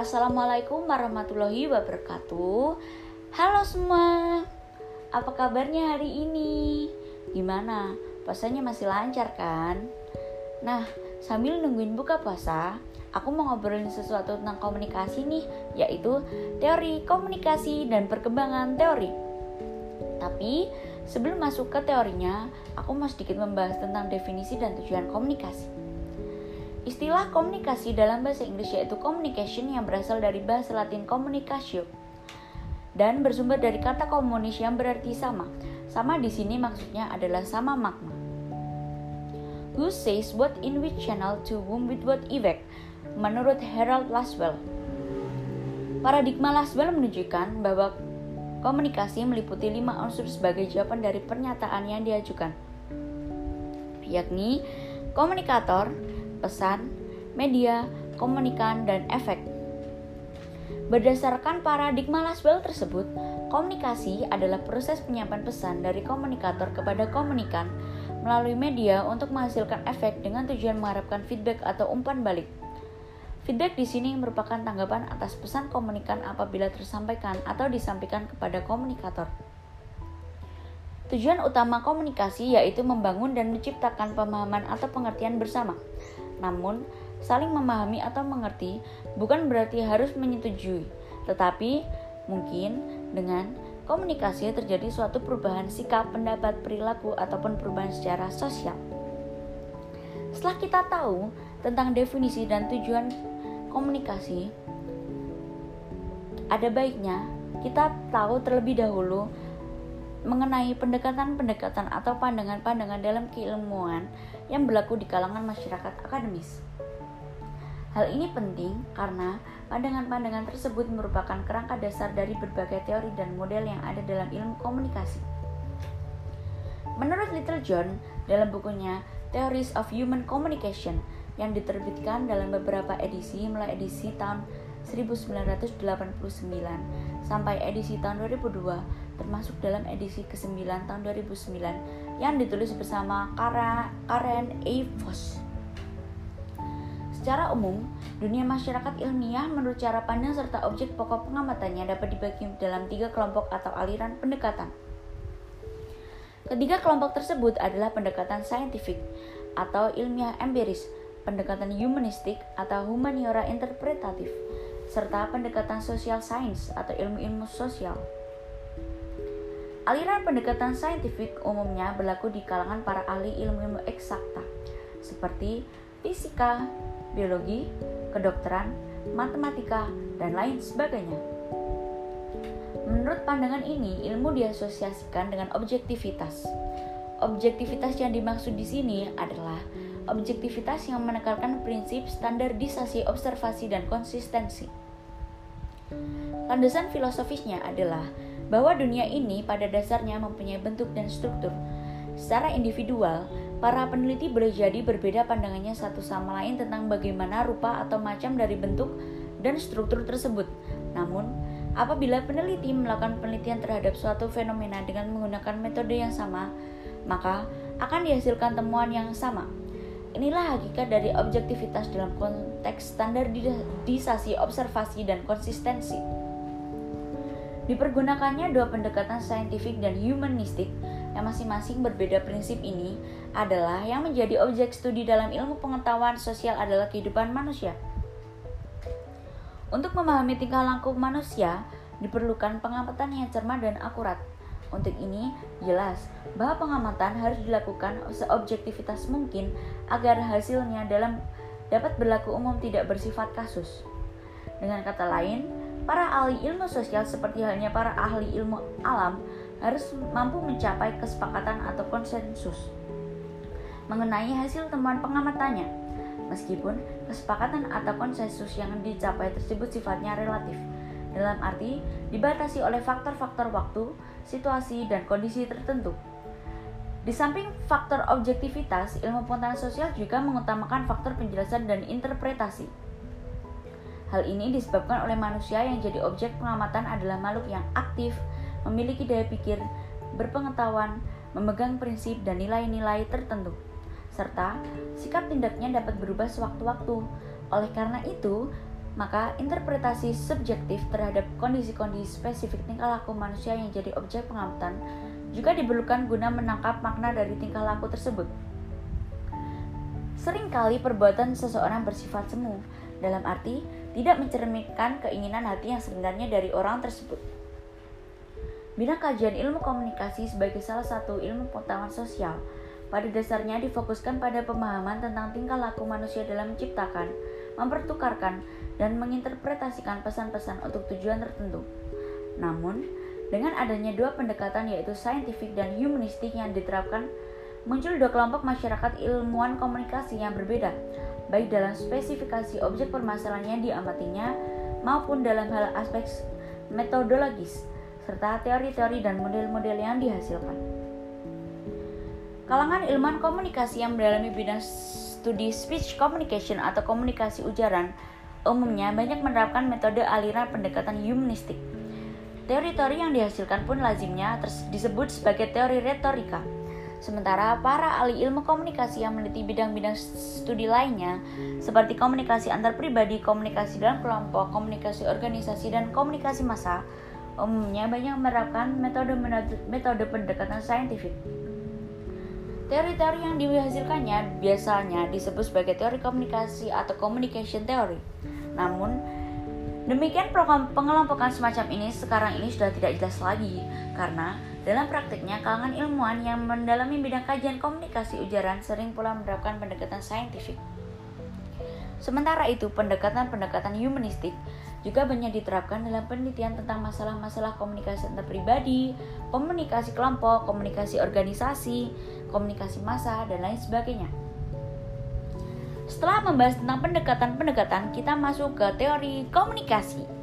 Assalamualaikum warahmatullahi wabarakatuh Halo semua Apa kabarnya hari ini? Gimana? Puasanya masih lancar kan? Nah, sambil nungguin buka puasa Aku mau ngobrolin sesuatu tentang komunikasi nih Yaitu teori komunikasi dan perkembangan teori Tapi sebelum masuk ke teorinya Aku mau sedikit membahas tentang definisi dan tujuan komunikasi Istilah komunikasi dalam bahasa Inggris yaitu communication yang berasal dari bahasa Latin communicatio dan bersumber dari kata komunis yang berarti sama. Sama di sini maksudnya adalah sama makna. Who says what in which channel to whom with what effect? Menurut Harold Laswell. Paradigma Laswell menunjukkan bahwa komunikasi meliputi lima unsur sebagai jawaban dari pernyataan yang diajukan, yakni komunikator, pesan, media, komunikan, dan efek. Berdasarkan paradigma Laswell tersebut, komunikasi adalah proses penyampaian pesan dari komunikator kepada komunikan melalui media untuk menghasilkan efek dengan tujuan mengharapkan feedback atau umpan balik. Feedback di sini merupakan tanggapan atas pesan komunikan apabila tersampaikan atau disampaikan kepada komunikator. Tujuan utama komunikasi yaitu membangun dan menciptakan pemahaman atau pengertian bersama namun, saling memahami atau mengerti bukan berarti harus menyetujui, tetapi mungkin dengan komunikasi terjadi suatu perubahan sikap, pendapat, perilaku, ataupun perubahan secara sosial. Setelah kita tahu tentang definisi dan tujuan komunikasi, ada baiknya kita tahu terlebih dahulu mengenai pendekatan-pendekatan atau pandangan-pandangan dalam keilmuan yang berlaku di kalangan masyarakat akademis. Hal ini penting karena pandangan-pandangan tersebut merupakan kerangka dasar dari berbagai teori dan model yang ada dalam ilmu komunikasi. Menurut Little John, dalam bukunya Theories of Human Communication yang diterbitkan dalam beberapa edisi mulai edisi tahun 1989 sampai edisi tahun 2002 termasuk dalam edisi ke-9 tahun 2009 yang ditulis bersama Karen A. Voss. Secara umum, dunia masyarakat ilmiah menurut cara pandang serta objek pokok pengamatannya dapat dibagi dalam tiga kelompok atau aliran pendekatan. Ketiga kelompok tersebut adalah pendekatan saintifik atau ilmiah empiris, pendekatan humanistik atau humaniora interpretatif, serta pendekatan sosial sains atau ilmu-ilmu sosial. Aliran pendekatan saintifik umumnya berlaku di kalangan para ahli ilmu-ilmu eksakta, seperti fisika, biologi, kedokteran, matematika, dan lain sebagainya. Menurut pandangan ini, ilmu diasosiasikan dengan objektivitas. Objektivitas yang dimaksud di sini adalah objektivitas yang menekankan prinsip standarisasi observasi dan konsistensi. Landasan filosofisnya adalah bahwa dunia ini pada dasarnya mempunyai bentuk dan struktur. Secara individual, para peneliti boleh jadi berbeda pandangannya satu sama lain tentang bagaimana rupa atau macam dari bentuk dan struktur tersebut. Namun, apabila peneliti melakukan penelitian terhadap suatu fenomena dengan menggunakan metode yang sama, maka akan dihasilkan temuan yang sama. Inilah hakikat dari objektivitas dalam konteks standarisasi observasi dan konsistensi. Dipergunakannya dua pendekatan saintifik dan humanistik yang masing-masing berbeda prinsip ini adalah yang menjadi objek studi dalam ilmu pengetahuan sosial adalah kehidupan manusia. Untuk memahami tingkah laku manusia, diperlukan pengamatan yang cermat dan akurat. Untuk ini, jelas bahwa pengamatan harus dilakukan seobjektivitas mungkin agar hasilnya dalam dapat berlaku umum tidak bersifat kasus. Dengan kata lain, Para ahli ilmu sosial seperti halnya para ahli ilmu alam harus mampu mencapai kesepakatan atau konsensus mengenai hasil temuan pengamatannya. Meskipun kesepakatan atau konsensus yang dicapai tersebut sifatnya relatif, dalam arti dibatasi oleh faktor-faktor waktu, situasi, dan kondisi tertentu. Di samping faktor objektivitas, ilmu pengetahuan sosial juga mengutamakan faktor penjelasan dan interpretasi. Hal ini disebabkan oleh manusia yang jadi objek pengamatan adalah makhluk yang aktif, memiliki daya pikir, berpengetahuan, memegang prinsip dan nilai-nilai tertentu, serta sikap tindaknya dapat berubah sewaktu-waktu. Oleh karena itu, maka interpretasi subjektif terhadap kondisi-kondisi spesifik tingkah laku manusia yang jadi objek pengamatan juga diperlukan guna menangkap makna dari tingkah laku tersebut. Seringkali perbuatan seseorang bersifat semu, dalam arti tidak mencerminkan keinginan hati yang sebenarnya dari orang tersebut. Bidang kajian ilmu komunikasi sebagai salah satu ilmu pengetahuan sosial pada dasarnya difokuskan pada pemahaman tentang tingkah laku manusia dalam menciptakan, mempertukarkan, dan menginterpretasikan pesan-pesan untuk tujuan tertentu. Namun, dengan adanya dua pendekatan yaitu saintifik dan humanistik yang diterapkan, muncul dua kelompok masyarakat ilmuwan komunikasi yang berbeda, baik dalam spesifikasi objek permasalahan yang diamatinya maupun dalam hal aspek metodologis, serta teori-teori dan model-model yang dihasilkan. Kalangan ilmuwan komunikasi yang mendalami bidang studi speech communication atau komunikasi ujaran umumnya banyak menerapkan metode aliran pendekatan humanistik. Teori-teori yang dihasilkan pun lazimnya disebut sebagai teori retorika. Sementara para ahli ilmu komunikasi yang meneliti bidang-bidang studi lainnya seperti komunikasi antar pribadi, komunikasi dalam kelompok, komunikasi organisasi, dan komunikasi massa umumnya banyak menerapkan metode-metode pendekatan saintifik. Teori-teori yang dihasilkannya biasanya disebut sebagai teori komunikasi atau communication theory. Namun, demikian pengelompokan semacam ini sekarang ini sudah tidak jelas lagi karena dalam praktiknya kalangan ilmuwan yang mendalami bidang kajian komunikasi ujaran sering pula menerapkan pendekatan saintifik. Sementara itu, pendekatan-pendekatan humanistik juga banyak diterapkan dalam penelitian tentang masalah-masalah komunikasi antar pribadi, komunikasi kelompok, komunikasi organisasi, komunikasi massa, dan lain sebagainya. Setelah membahas tentang pendekatan-pendekatan, kita masuk ke teori komunikasi.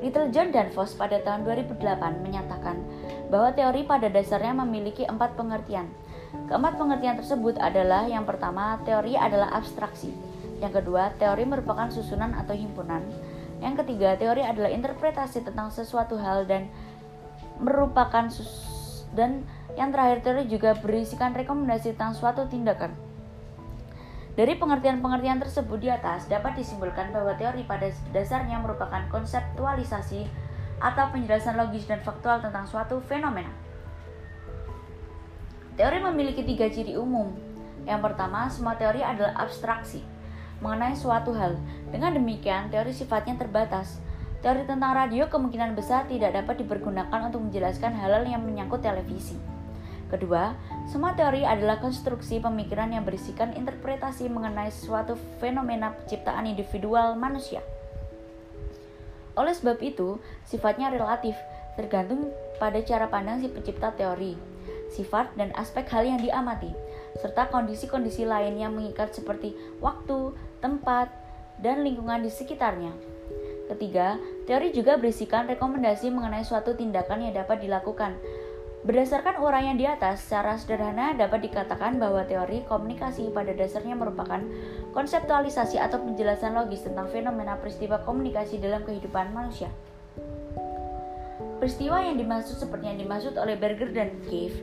Little John Danfoss pada tahun 2008 menyatakan bahwa teori pada dasarnya memiliki empat pengertian. Keempat pengertian tersebut adalah yang pertama, teori adalah abstraksi. Yang kedua, teori merupakan susunan atau himpunan. Yang ketiga, teori adalah interpretasi tentang sesuatu hal dan merupakan sus dan yang terakhir teori juga berisikan rekomendasi tentang suatu tindakan. Dari pengertian-pengertian tersebut di atas dapat disimpulkan bahwa teori pada dasarnya merupakan konseptualisasi atau penjelasan logis dan faktual tentang suatu fenomena. Teori memiliki tiga ciri umum. Yang pertama, semua teori adalah abstraksi mengenai suatu hal. Dengan demikian, teori sifatnya terbatas. Teori tentang radio kemungkinan besar tidak dapat dipergunakan untuk menjelaskan hal-hal yang menyangkut televisi. Kedua, semua teori adalah konstruksi pemikiran yang berisikan interpretasi mengenai suatu fenomena penciptaan individual manusia. Oleh sebab itu, sifatnya relatif, tergantung pada cara pandang si pencipta teori, sifat dan aspek hal yang diamati serta kondisi-kondisi lain yang mengikat seperti waktu, tempat, dan lingkungan di sekitarnya. Ketiga, teori juga berisikan rekomendasi mengenai suatu tindakan yang dapat dilakukan. Berdasarkan uraian di atas, secara sederhana dapat dikatakan bahwa teori komunikasi pada dasarnya merupakan konseptualisasi atau penjelasan logis tentang fenomena peristiwa komunikasi dalam kehidupan manusia. Peristiwa yang dimaksud seperti yang dimaksud oleh Berger dan Cave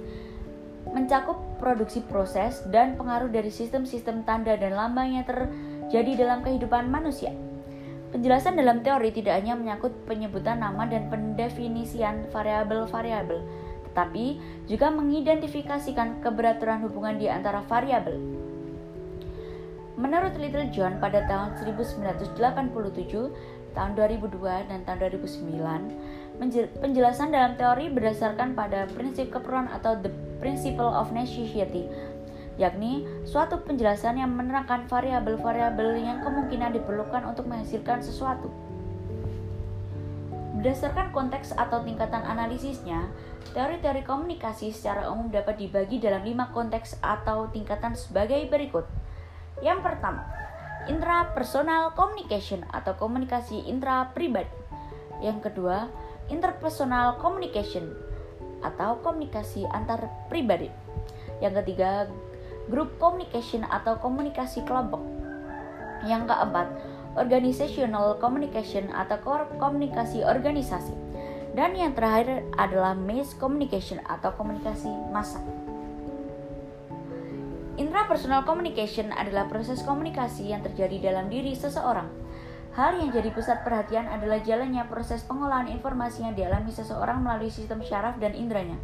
mencakup produksi proses dan pengaruh dari sistem-sistem tanda dan lambang yang terjadi dalam kehidupan manusia. Penjelasan dalam teori tidak hanya menyangkut penyebutan nama dan pendefinisian variabel-variabel, tetapi juga mengidentifikasikan keberaturan hubungan di antara variabel. Menurut Little John pada tahun 1987, tahun 2002, dan tahun 2009, penjelasan dalam teori berdasarkan pada prinsip keperluan atau the principle of necessity, yakni suatu penjelasan yang menerangkan variabel-variabel yang kemungkinan diperlukan untuk menghasilkan sesuatu. Berdasarkan konteks atau tingkatan analisisnya, teori-teori komunikasi secara umum dapat dibagi dalam lima konteks atau tingkatan sebagai berikut. Yang pertama, intrapersonal communication atau komunikasi intra-pribadi. Yang kedua, interpersonal communication atau komunikasi antar pribadi. Yang ketiga, group communication atau komunikasi kelompok. Yang keempat, organizational communication atau komunikasi organisasi. Dan yang terakhir adalah mass communication atau komunikasi massa. Intrapersonal communication adalah proses komunikasi yang terjadi dalam diri seseorang. Hal yang jadi pusat perhatian adalah jalannya proses pengolahan informasi yang dialami seseorang melalui sistem syaraf dan indranya.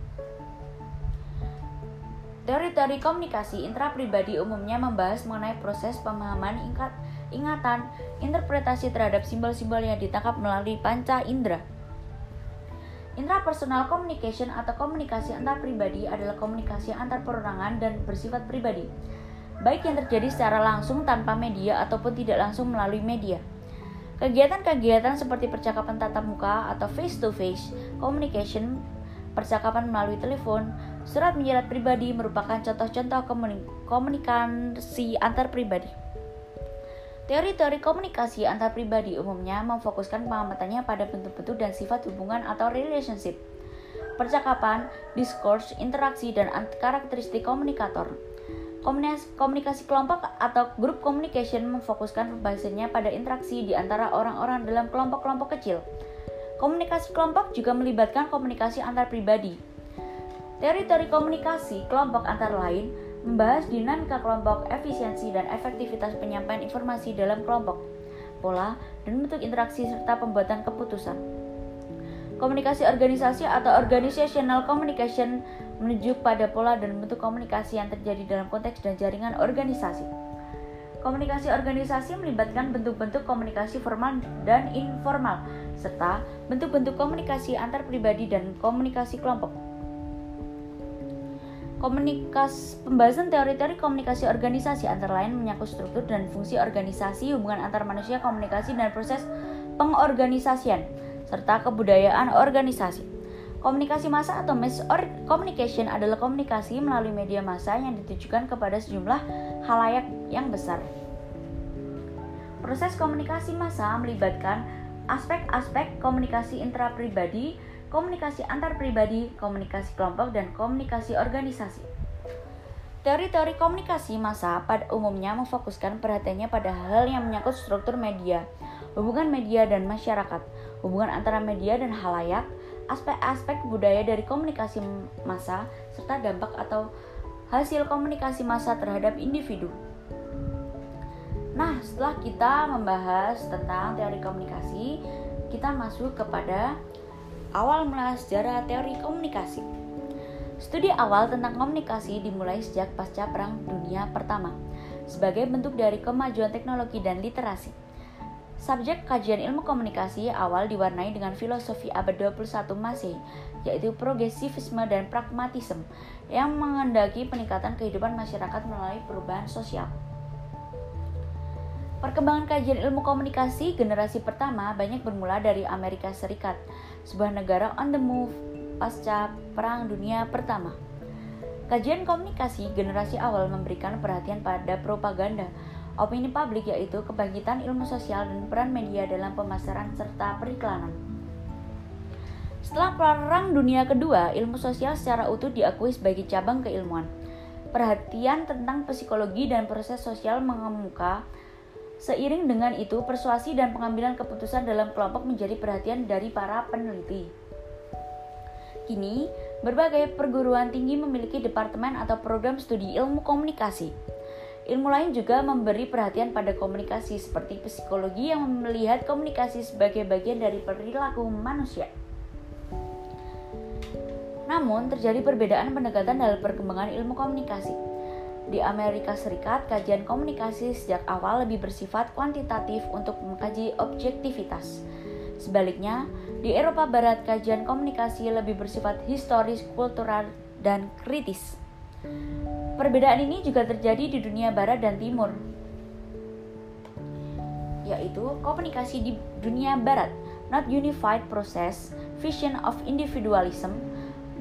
Teori-teori komunikasi intrapribadi umumnya membahas mengenai proses pemahaman ingkat, ingatan, interpretasi terhadap simbol-simbol yang ditangkap melalui panca indera. Intrapersonal communication atau komunikasi antar pribadi adalah komunikasi antar perorangan dan bersifat pribadi, baik yang terjadi secara langsung tanpa media ataupun tidak langsung melalui media. Kegiatan-kegiatan seperti percakapan tatap muka atau face-to-face communication, percakapan melalui telepon, surat menyurat pribadi merupakan contoh-contoh komunikasi antar pribadi. Teori-teori komunikasi antar pribadi umumnya memfokuskan pengamatannya pada bentuk-bentuk dan sifat hubungan atau relationship, percakapan, diskurs, interaksi, dan karakteristik komunikator. Komunikasi, kelompok atau group communication memfokuskan pembahasannya pada interaksi di antara orang-orang dalam kelompok-kelompok kecil. Komunikasi kelompok juga melibatkan komunikasi antar pribadi. Teori-teori komunikasi kelompok antara lain membahas dinamika kelompok, efisiensi dan efektivitas penyampaian informasi dalam kelompok, pola dan bentuk interaksi serta pembuatan keputusan. Komunikasi organisasi atau organizational communication menuju pada pola dan bentuk komunikasi yang terjadi dalam konteks dan jaringan organisasi. Komunikasi organisasi melibatkan bentuk-bentuk komunikasi formal dan informal, serta bentuk-bentuk komunikasi antar pribadi dan komunikasi kelompok. Komunikas pembahasan teori-teori komunikasi organisasi antara lain menyangkut struktur dan fungsi organisasi, hubungan antar manusia, komunikasi dan proses pengorganisasian, serta kebudayaan organisasi. Komunikasi massa atau mass communication adalah komunikasi melalui media massa yang ditujukan kepada sejumlah halayak yang besar. Proses komunikasi massa melibatkan aspek-aspek komunikasi intrapribadi, komunikasi antar pribadi, komunikasi kelompok, dan komunikasi organisasi. Teori-teori komunikasi massa pada umumnya memfokuskan perhatiannya pada hal yang menyangkut struktur media, hubungan media dan masyarakat, hubungan antara media dan halayak, aspek-aspek budaya dari komunikasi massa serta dampak atau hasil komunikasi massa terhadap individu. Nah, setelah kita membahas tentang teori komunikasi, kita masuk kepada awal mula sejarah teori komunikasi. Studi awal tentang komunikasi dimulai sejak pasca Perang Dunia Pertama sebagai bentuk dari kemajuan teknologi dan literasi. Subjek kajian ilmu komunikasi awal diwarnai dengan filosofi abad 21 Masehi, yaitu progresivisme dan pragmatisme yang mengendaki peningkatan kehidupan masyarakat melalui perubahan sosial. Perkembangan kajian ilmu komunikasi generasi pertama banyak bermula dari Amerika Serikat, sebuah negara on the move pasca Perang Dunia Pertama. Kajian komunikasi generasi awal memberikan perhatian pada propaganda, opini publik yaitu kebangkitan ilmu sosial dan peran media dalam pemasaran serta periklanan. Setelah Perang Dunia Kedua, ilmu sosial secara utuh diakui sebagai cabang keilmuan. Perhatian tentang psikologi dan proses sosial mengemuka. Seiring dengan itu, persuasi dan pengambilan keputusan dalam kelompok menjadi perhatian dari para peneliti. Kini, berbagai perguruan tinggi memiliki departemen atau program studi ilmu komunikasi. Ilmu lain juga memberi perhatian pada komunikasi seperti psikologi yang melihat komunikasi sebagai bagian dari perilaku manusia. Namun, terjadi perbedaan pendekatan dalam perkembangan ilmu komunikasi. Di Amerika Serikat, kajian komunikasi sejak awal lebih bersifat kuantitatif untuk mengkaji objektivitas. Sebaliknya, di Eropa Barat, kajian komunikasi lebih bersifat historis, kultural, dan kritis. Perbedaan ini juga terjadi di dunia barat dan timur, yaitu komunikasi di dunia barat, not unified process, vision of individualism,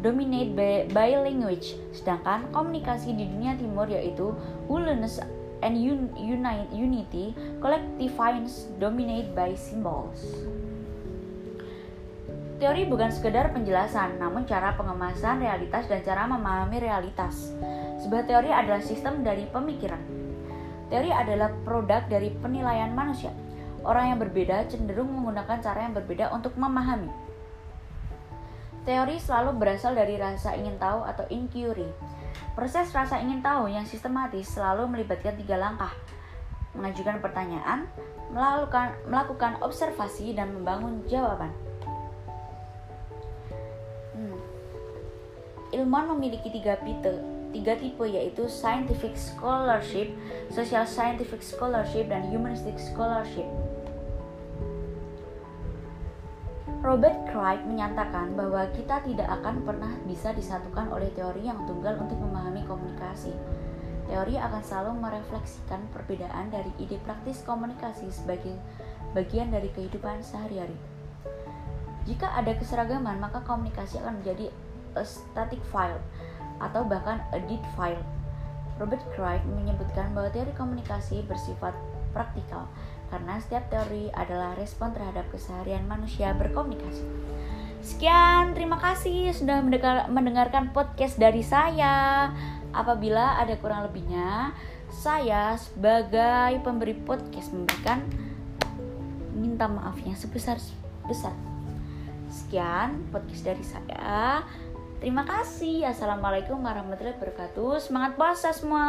dominate by, by language, sedangkan komunikasi di dunia timur yaitu wholeness and un, unite, unity, collectivize, dominate by symbols. Teori bukan sekedar penjelasan, namun cara pengemasan realitas dan cara memahami realitas. Sebuah teori adalah sistem dari pemikiran. Teori adalah produk dari penilaian manusia. Orang yang berbeda cenderung menggunakan cara yang berbeda untuk memahami. Teori selalu berasal dari rasa ingin tahu atau inquiry. Proses rasa ingin tahu yang sistematis selalu melibatkan tiga langkah. mengajukan pertanyaan, melakukan, melakukan observasi, dan membangun jawaban. Hmm. Ilmuwan memiliki tiga tipe, tiga tipe yaitu scientific scholarship, social scientific scholarship, dan humanistic scholarship. Robert Craig menyatakan bahwa kita tidak akan pernah bisa disatukan oleh teori yang tunggal untuk memahami komunikasi. Teori akan selalu merefleksikan perbedaan dari ide praktis komunikasi sebagai bagian dari kehidupan sehari-hari. Jika ada keseragaman, maka komunikasi akan menjadi a static file atau bahkan a dead file. Robert Craig menyebutkan bahwa teori komunikasi bersifat praktikal karena setiap teori adalah respon terhadap keseharian manusia berkomunikasi. Sekian, terima kasih sudah mendengarkan podcast dari saya. Apabila ada kurang lebihnya, saya sebagai pemberi podcast memberikan minta maafnya sebesar besar. Sekian podcast dari saya. Terima kasih. Assalamualaikum warahmatullahi wabarakatuh. Semangat puasa semua.